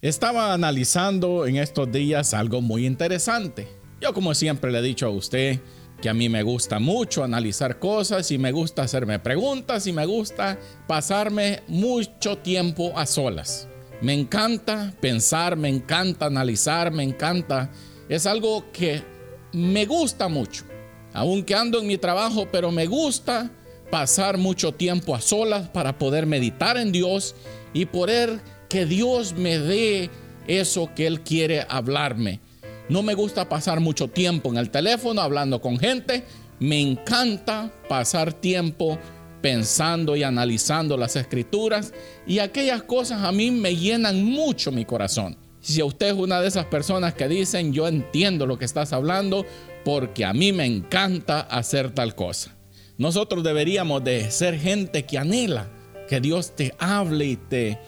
Estaba analizando en estos días algo muy interesante. Yo como siempre le he dicho a usted que a mí me gusta mucho analizar cosas y me gusta hacerme preguntas y me gusta pasarme mucho tiempo a solas. Me encanta pensar, me encanta analizar, me encanta. Es algo que me gusta mucho. Aunque ando en mi trabajo, pero me gusta pasar mucho tiempo a solas para poder meditar en Dios y poder que Dios me dé eso que Él quiere hablarme. No me gusta pasar mucho tiempo en el teléfono hablando con gente. Me encanta pasar tiempo pensando y analizando las escrituras y aquellas cosas a mí me llenan mucho mi corazón. Si usted es una de esas personas que dicen, yo entiendo lo que estás hablando porque a mí me encanta hacer tal cosa. Nosotros deberíamos de ser gente que anhela que Dios te hable y te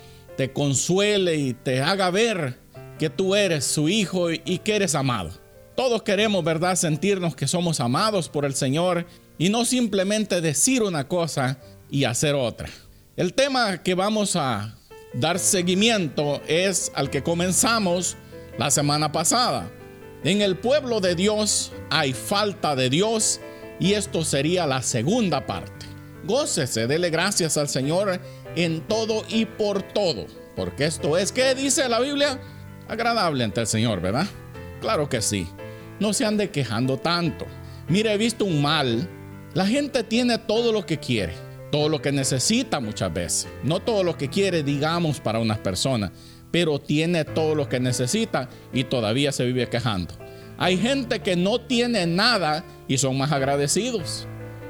te consuele y te haga ver que tú eres su hijo y que eres amado. Todos queremos, ¿verdad?, sentirnos que somos amados por el Señor y no simplemente decir una cosa y hacer otra. El tema que vamos a dar seguimiento es al que comenzamos la semana pasada. En el pueblo de Dios hay falta de Dios y esto sería la segunda parte. Gócese, dele gracias al Señor en todo y por todo. Porque esto es, ¿qué dice la Biblia? Agradable ante el Señor, ¿verdad? Claro que sí. No se ande quejando tanto. Mire, he visto un mal. La gente tiene todo lo que quiere, todo lo que necesita muchas veces. No todo lo que quiere, digamos, para unas personas, pero tiene todo lo que necesita y todavía se vive quejando. Hay gente que no tiene nada y son más agradecidos.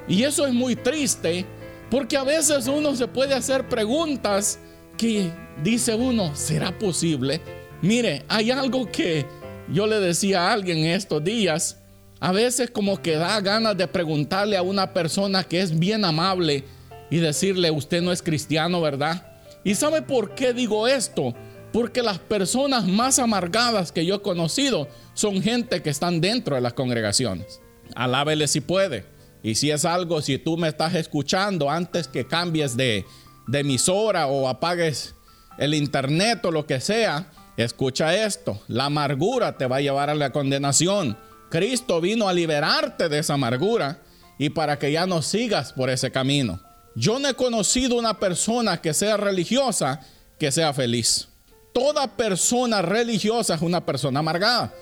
Y eso es muy triste porque a veces uno se puede hacer preguntas que dice uno, ¿será posible? Mire, hay algo que yo le decía a alguien estos días, a veces como que da ganas de preguntarle a una persona que es bien amable y decirle, usted no es cristiano, ¿verdad? ¿Y sabe por qué digo esto? Porque las personas más amargadas que yo he conocido son gente que están dentro de las congregaciones. Alábele si puede. Y si es algo, si tú me estás escuchando antes que cambies de, de emisora o apagues el internet o lo que sea, escucha esto, la amargura te va a llevar a la condenación. Cristo vino a liberarte de esa amargura y para que ya no sigas por ese camino. Yo no he conocido una persona que sea religiosa que sea feliz. Toda persona religiosa es una persona amargada.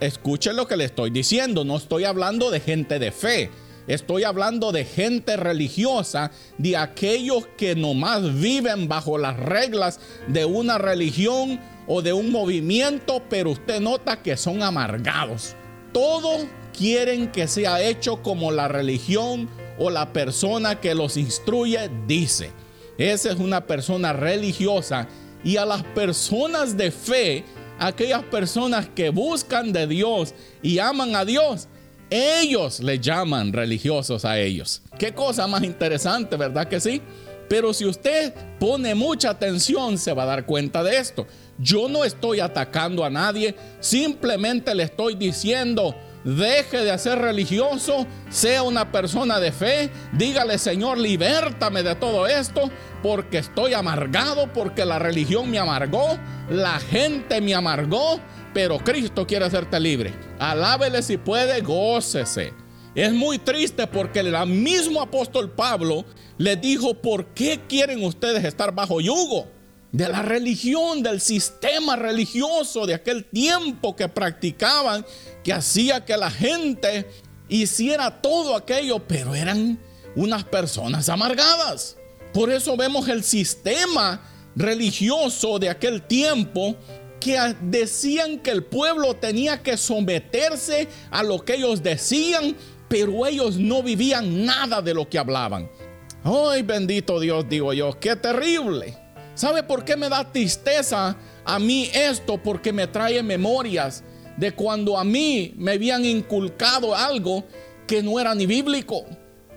Escuche lo que le estoy diciendo, no estoy hablando de gente de fe. Estoy hablando de gente religiosa, de aquellos que nomás viven bajo las reglas de una religión o de un movimiento, pero usted nota que son amargados. Todos quieren que sea hecho como la religión o la persona que los instruye dice. Esa es una persona religiosa y a las personas de fe, aquellas personas que buscan de Dios y aman a Dios, ellos le llaman religiosos a ellos. Qué cosa más interesante, ¿verdad que sí? Pero si usted pone mucha atención, se va a dar cuenta de esto. Yo no estoy atacando a nadie, simplemente le estoy diciendo, deje de ser religioso, sea una persona de fe, dígale Señor, libértame de todo esto, porque estoy amargado, porque la religión me amargó, la gente me amargó, pero Cristo quiere hacerte libre. Alábele si puede, gócese. Es muy triste porque el mismo apóstol Pablo le dijo, ¿por qué quieren ustedes estar bajo yugo? De la religión, del sistema religioso de aquel tiempo que practicaban, que hacía que la gente hiciera todo aquello, pero eran unas personas amargadas. Por eso vemos el sistema religioso de aquel tiempo que decían que el pueblo tenía que someterse a lo que ellos decían, pero ellos no vivían nada de lo que hablaban. Ay, bendito Dios, digo yo, qué terrible. ¿Sabe por qué me da tristeza a mí esto? Porque me trae memorias de cuando a mí me habían inculcado algo que no era ni bíblico.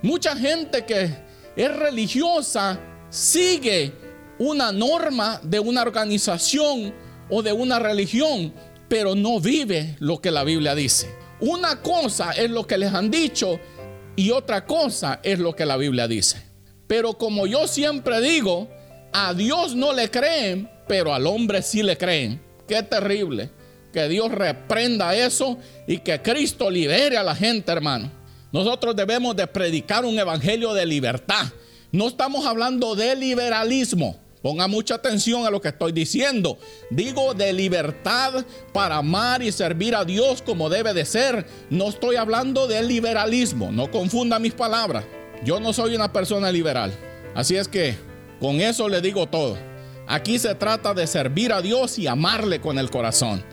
Mucha gente que es religiosa sigue una norma de una organización o de una religión, pero no vive lo que la Biblia dice. Una cosa es lo que les han dicho y otra cosa es lo que la Biblia dice. Pero como yo siempre digo, a Dios no le creen pero al hombre sí le creen. Qué terrible. Que Dios reprenda eso y que Cristo libere a la gente, hermano. Nosotros debemos de predicar un evangelio de libertad. No estamos hablando de liberalismo. Ponga mucha atención a lo que estoy diciendo. Digo de libertad para amar y servir a Dios como debe de ser. No estoy hablando de liberalismo. No confunda mis palabras. Yo no soy una persona liberal. Así es que con eso le digo todo. Aquí se trata de servir a Dios y amarle con el corazón.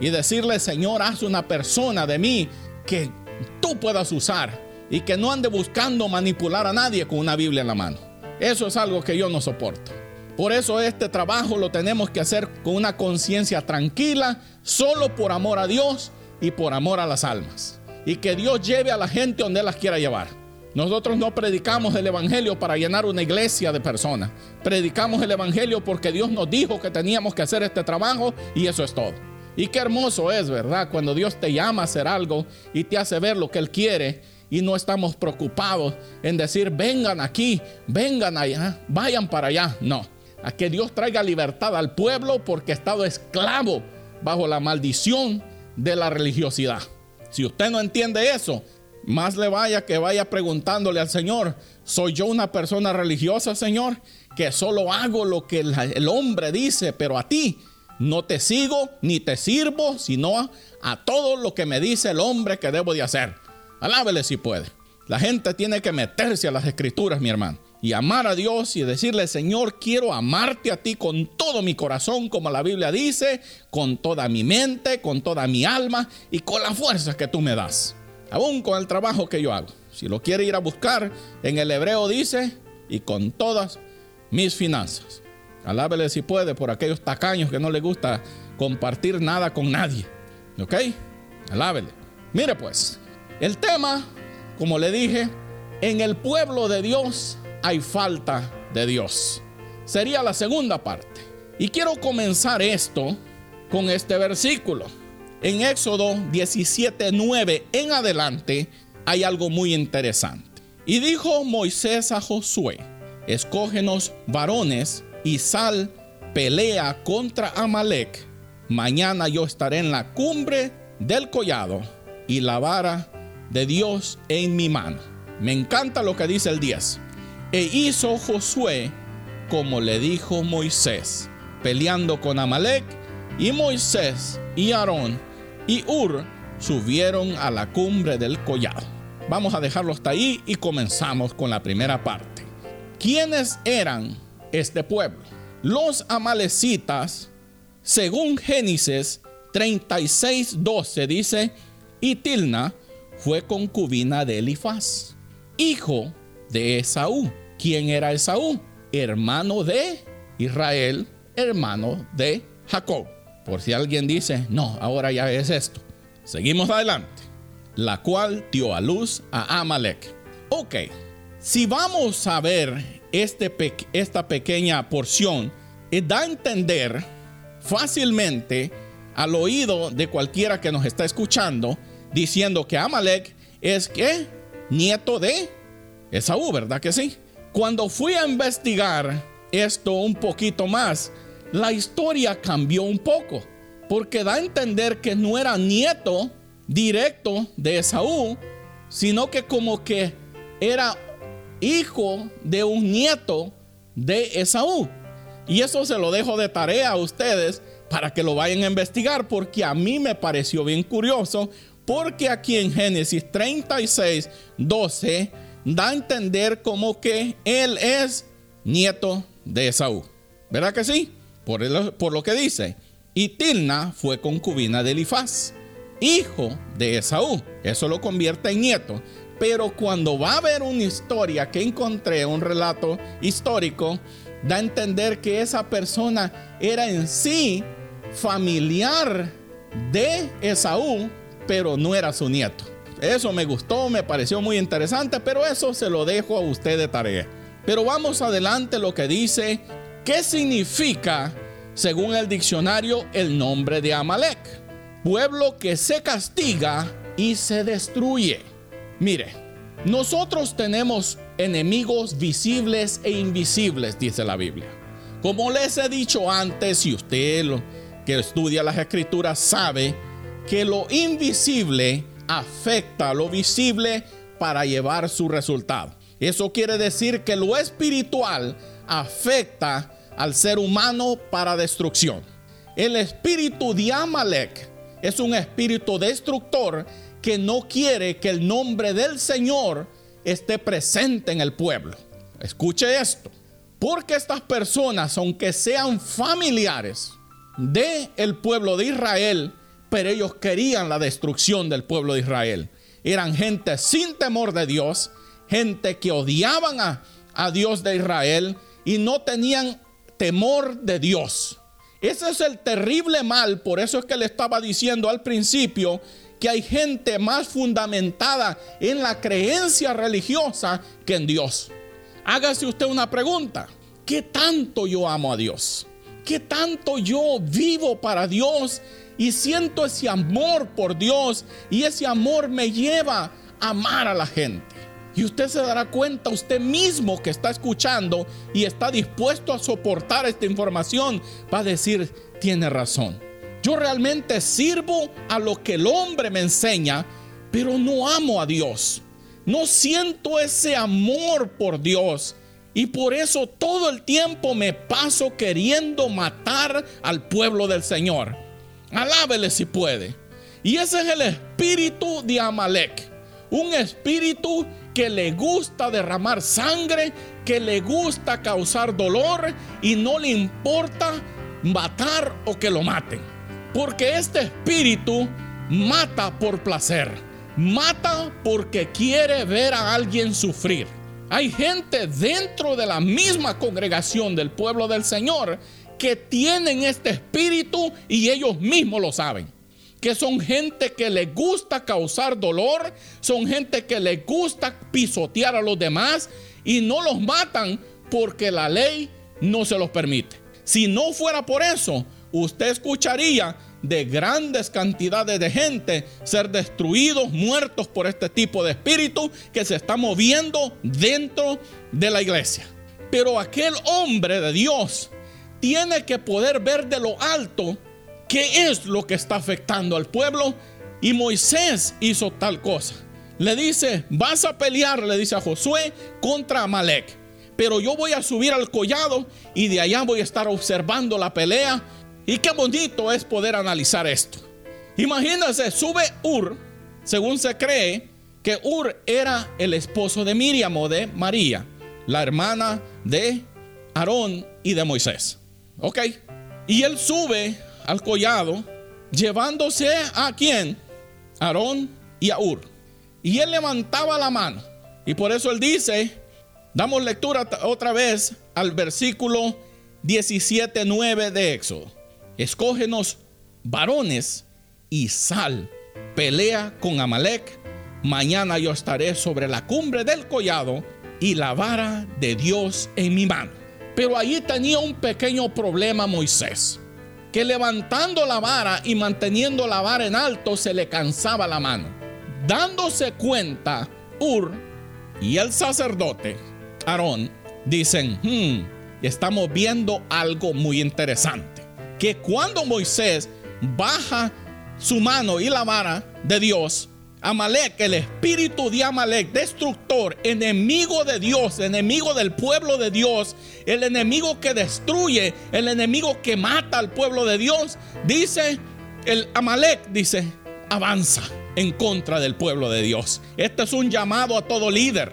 Y decirle, Señor, haz una persona de mí que tú puedas usar y que no ande buscando manipular a nadie con una Biblia en la mano. Eso es algo que yo no soporto. Por eso este trabajo lo tenemos que hacer con una conciencia tranquila, solo por amor a Dios y por amor a las almas. Y que Dios lleve a la gente donde las quiera llevar. Nosotros no predicamos el Evangelio para llenar una iglesia de personas. Predicamos el Evangelio porque Dios nos dijo que teníamos que hacer este trabajo y eso es todo. Y qué hermoso es, ¿verdad? Cuando Dios te llama a hacer algo y te hace ver lo que Él quiere y no estamos preocupados en decir, vengan aquí, vengan allá, vayan para allá. No, a que Dios traiga libertad al pueblo porque ha estado esclavo bajo la maldición de la religiosidad. Si usted no entiende eso, más le vaya que vaya preguntándole al Señor, ¿soy yo una persona religiosa, Señor? Que solo hago lo que el hombre dice, pero a ti no te sigo ni te sirvo, sino a todo lo que me dice el hombre que debo de hacer. Alábele si puede. La gente tiene que meterse a las escrituras, mi hermano, y amar a Dios y decirle, Señor, quiero amarte a ti con todo mi corazón, como la Biblia dice, con toda mi mente, con toda mi alma y con la fuerza que tú me das aún con el trabajo que yo hago. Si lo quiere ir a buscar, en el hebreo dice, y con todas mis finanzas. Alábele si puede por aquellos tacaños que no le gusta compartir nada con nadie. ¿Ok? Alábele. Mire pues, el tema, como le dije, en el pueblo de Dios hay falta de Dios. Sería la segunda parte. Y quiero comenzar esto con este versículo. En Éxodo 17:9 en adelante hay algo muy interesante. Y dijo Moisés a Josué, escógenos varones y sal, pelea contra Amalek. Mañana yo estaré en la cumbre del collado y la vara de Dios en mi mano. Me encanta lo que dice el 10. E hizo Josué como le dijo Moisés, peleando con Amalek, y Moisés y Aarón y Ur subieron a la cumbre del collado. Vamos a dejarlo hasta ahí y comenzamos con la primera parte. ¿Quiénes eran este pueblo? Los amalecitas, según Génesis 36:12 dice, y Tilna fue concubina de Elifaz, hijo de Esaú. ¿Quién era Esaú? Hermano de Israel, hermano de Jacob. Por si alguien dice, no, ahora ya es esto. Seguimos adelante. La cual dio a luz a Amalek. Ok, si vamos a ver este esta pequeña porción, eh, da a entender fácilmente al oído de cualquiera que nos está escuchando, diciendo que Amalek es que nieto de Esaú, ¿verdad que sí? Cuando fui a investigar esto un poquito más, la historia cambió un poco, porque da a entender que no era nieto directo de Esaú, sino que como que era hijo de un nieto de Esaú. Y eso se lo dejo de tarea a ustedes para que lo vayan a investigar, porque a mí me pareció bien curioso, porque aquí en Génesis 36, 12, da a entender como que él es nieto de Esaú. ¿Verdad que sí? por, lo que dice. Y Tilna fue concubina de Elifaz, hijo de Esaú. Eso lo convierte en nieto. Pero cuando va a haber una historia que encontré, un relato histórico, da a entender que esa persona era en sí familiar de Esaú, pero no era su nieto. Eso me gustó, me pareció muy interesante, pero eso se lo dejo a usted de tarea. Pero vamos adelante lo que dice ¿Qué significa, según el diccionario, el nombre de Amalek? Pueblo que se castiga y se destruye. Mire, nosotros tenemos enemigos visibles e invisibles, dice la Biblia. Como les he dicho antes, y usted lo, que estudia las escrituras sabe que lo invisible afecta lo visible para llevar su resultado. Eso quiere decir que lo espiritual afecta al ser humano para destrucción. El espíritu de Amalek es un espíritu destructor que no quiere que el nombre del Señor esté presente en el pueblo. Escuche esto. Porque estas personas, aunque sean familiares de el pueblo de Israel, pero ellos querían la destrucción del pueblo de Israel. Eran gente sin temor de Dios, gente que odiaban a, a Dios de Israel y no tenían temor de Dios. Ese es el terrible mal, por eso es que le estaba diciendo al principio que hay gente más fundamentada en la creencia religiosa que en Dios. Hágase usted una pregunta. ¿Qué tanto yo amo a Dios? ¿Qué tanto yo vivo para Dios? Y siento ese amor por Dios y ese amor me lleva a amar a la gente. Y usted se dará cuenta usted mismo que está escuchando y está dispuesto a soportar esta información. Va a decir, tiene razón. Yo realmente sirvo a lo que el hombre me enseña, pero no amo a Dios. No siento ese amor por Dios. Y por eso todo el tiempo me paso queriendo matar al pueblo del Señor. Alábele si puede. Y ese es el espíritu de Amalek. Un espíritu que le gusta derramar sangre, que le gusta causar dolor y no le importa matar o que lo maten. Porque este espíritu mata por placer. Mata porque quiere ver a alguien sufrir. Hay gente dentro de la misma congregación del pueblo del Señor que tienen este espíritu y ellos mismos lo saben. Que son gente que le gusta causar dolor, son gente que le gusta pisotear a los demás y no los matan porque la ley no se los permite. Si no fuera por eso, usted escucharía de grandes cantidades de gente ser destruidos, muertos por este tipo de espíritu que se está moviendo dentro de la iglesia. Pero aquel hombre de Dios tiene que poder ver de lo alto qué es lo que está afectando al pueblo. Y Moisés hizo tal cosa. Le dice, vas a pelear, le dice a Josué, contra Amalek. Pero yo voy a subir al collado y de allá voy a estar observando la pelea y qué bonito es poder analizar esto. Imagínense, sube Ur, según se cree que Ur era el esposo de Miriam o de María, la hermana de Aarón y de Moisés. Ok. Y él sube al collado llevándose a quién? Aarón y a Ur. Y él levantaba la mano. Y por eso él dice, damos lectura otra vez al versículo 17.9 de Éxodo escógenos varones y sal, pelea con Amalek. Mañana yo estaré sobre la cumbre del collado y la vara de Dios en mi mano. Pero allí tenía un pequeño problema Moisés, que levantando la vara y manteniendo la vara en alto se le cansaba la mano. Dándose cuenta, Ur y el sacerdote, Aarón, dicen, hmm, estamos viendo algo muy interesante que cuando Moisés baja su mano y la vara de Dios, Amalek, el espíritu de Amalek, destructor, enemigo de Dios, enemigo del pueblo de Dios, el enemigo que destruye, el enemigo que mata al pueblo de Dios, dice, el Amalek dice, avanza en contra del pueblo de Dios. Este es un llamado a todo líder.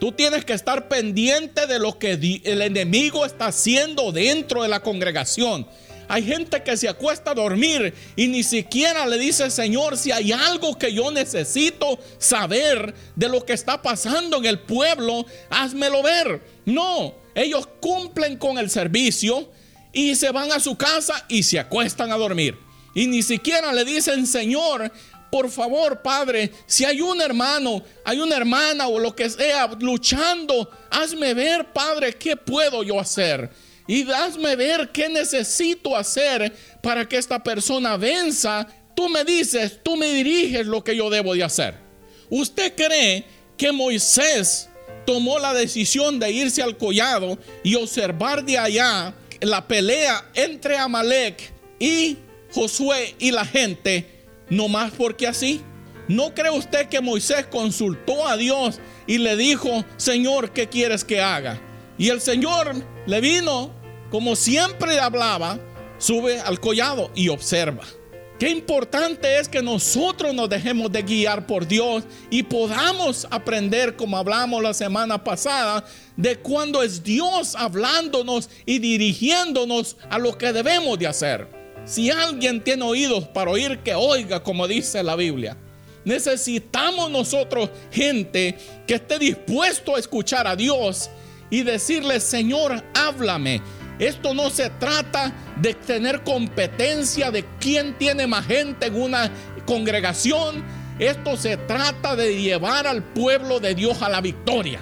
Tú tienes que estar pendiente de lo que el enemigo está haciendo dentro de la congregación. Hay gente que se acuesta a dormir y ni siquiera le dice, Señor, si hay algo que yo necesito saber de lo que está pasando en el pueblo, házmelo ver. No, ellos cumplen con el servicio y se van a su casa y se acuestan a dormir. Y ni siquiera le dicen, Señor, por favor, Padre, si hay un hermano, hay una hermana o lo que sea luchando, hazme ver, Padre, qué puedo yo hacer y hazme ver qué necesito hacer para que esta persona venza. Tú me dices, tú me diriges lo que yo debo de hacer. ¿Usted cree que Moisés tomó la decisión de irse al collado y observar de allá la pelea entre Amalek y Josué y la gente, no más porque así. ¿No cree usted que Moisés consultó a Dios y le dijo, Señor, ¿qué quieres que haga? Y el Señor le vino, como siempre hablaba, sube al collado y observa. Qué importante es que nosotros nos dejemos de guiar por Dios y podamos aprender, como hablamos la semana pasada, de cuando es Dios hablándonos y dirigiéndonos a lo que debemos de hacer. Si alguien tiene oídos para oír, que oiga, como dice la Biblia. Necesitamos nosotros gente que esté dispuesto a escuchar a Dios y decirle, Señor, háblame. Esto no se trata de tener competencia de quién tiene más gente en una congregación. Esto se trata de llevar al pueblo de Dios a la victoria.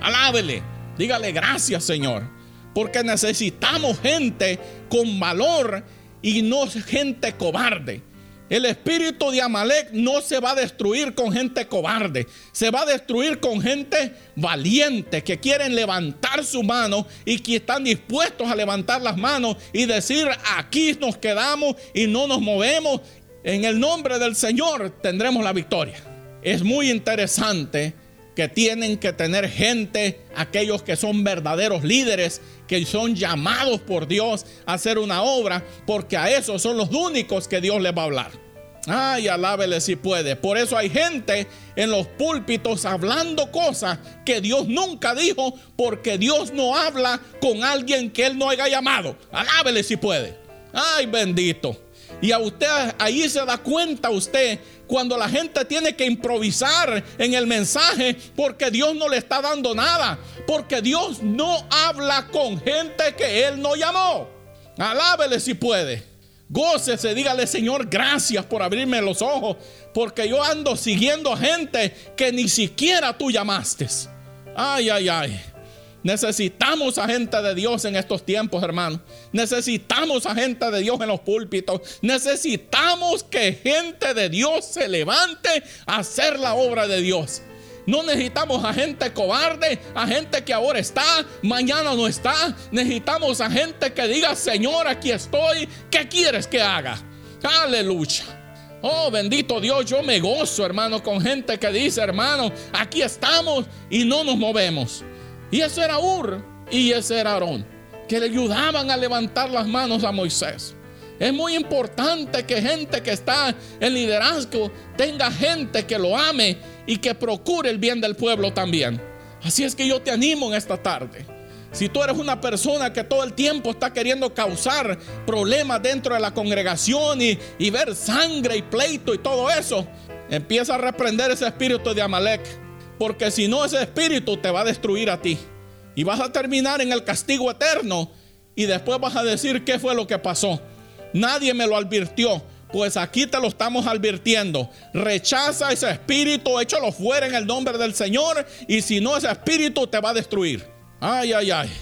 Alábele, dígale gracias Señor, porque necesitamos gente con valor y no gente cobarde. El espíritu de Amalek no se va a destruir con gente cobarde, se va a destruir con gente valiente que quieren levantar su mano y que están dispuestos a levantar las manos y decir, aquí nos quedamos y no nos movemos. En el nombre del Señor tendremos la victoria. Es muy interesante que tienen que tener gente, aquellos que son verdaderos líderes, que son llamados por Dios a hacer una obra, porque a esos son los únicos que Dios les va a hablar. Ay, alábele si puede. Por eso hay gente en los púlpitos hablando cosas que Dios nunca dijo, porque Dios no habla con alguien que Él no haya llamado. Alábele si puede. Ay, bendito. Y a usted ahí se da cuenta usted cuando la gente tiene que improvisar en el mensaje porque Dios no le está dando nada, porque Dios no habla con gente que Él no llamó. Alábele si puede. Gócese, dígale, Señor, gracias por abrirme los ojos, porque yo ando siguiendo gente que ni siquiera tú llamaste. Ay, ay, ay. Necesitamos a gente de Dios en estos tiempos, hermano. Necesitamos a gente de Dios en los púlpitos. Necesitamos que gente de Dios se levante a hacer la obra de Dios. No necesitamos a gente cobarde, a gente que ahora está, mañana no está. Necesitamos a gente que diga, Señor, aquí estoy, ¿qué quieres que haga? Aleluya. Oh, bendito Dios, yo me gozo, hermano, con gente que dice, hermano, aquí estamos y no nos movemos. Y ese era Ur y ese era Aarón, que le ayudaban a levantar las manos a Moisés. Es muy importante que gente que está en liderazgo tenga gente que lo ame y que procure el bien del pueblo también. Así es que yo te animo en esta tarde. Si tú eres una persona que todo el tiempo está queriendo causar problemas dentro de la congregación y, y ver sangre y pleito y todo eso, empieza a reprender ese espíritu de Amalek. Porque si no, ese espíritu te va a destruir a ti. Y vas a terminar en el castigo eterno. Y después vas a decir qué fue lo que pasó. Nadie me lo advirtió. Pues aquí te lo estamos advirtiendo. Rechaza ese espíritu, échalo fuera en el nombre del Señor. Y si no, ese espíritu te va a destruir. Ay, ay, ay.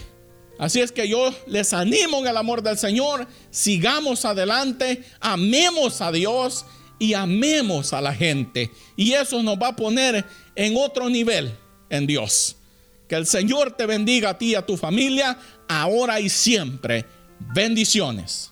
Así es que yo les animo en el amor del Señor. Sigamos adelante, amemos a Dios y amemos a la gente. Y eso nos va a poner en otro nivel en Dios. Que el Señor te bendiga a ti y a tu familia, ahora y siempre. Bendiciones.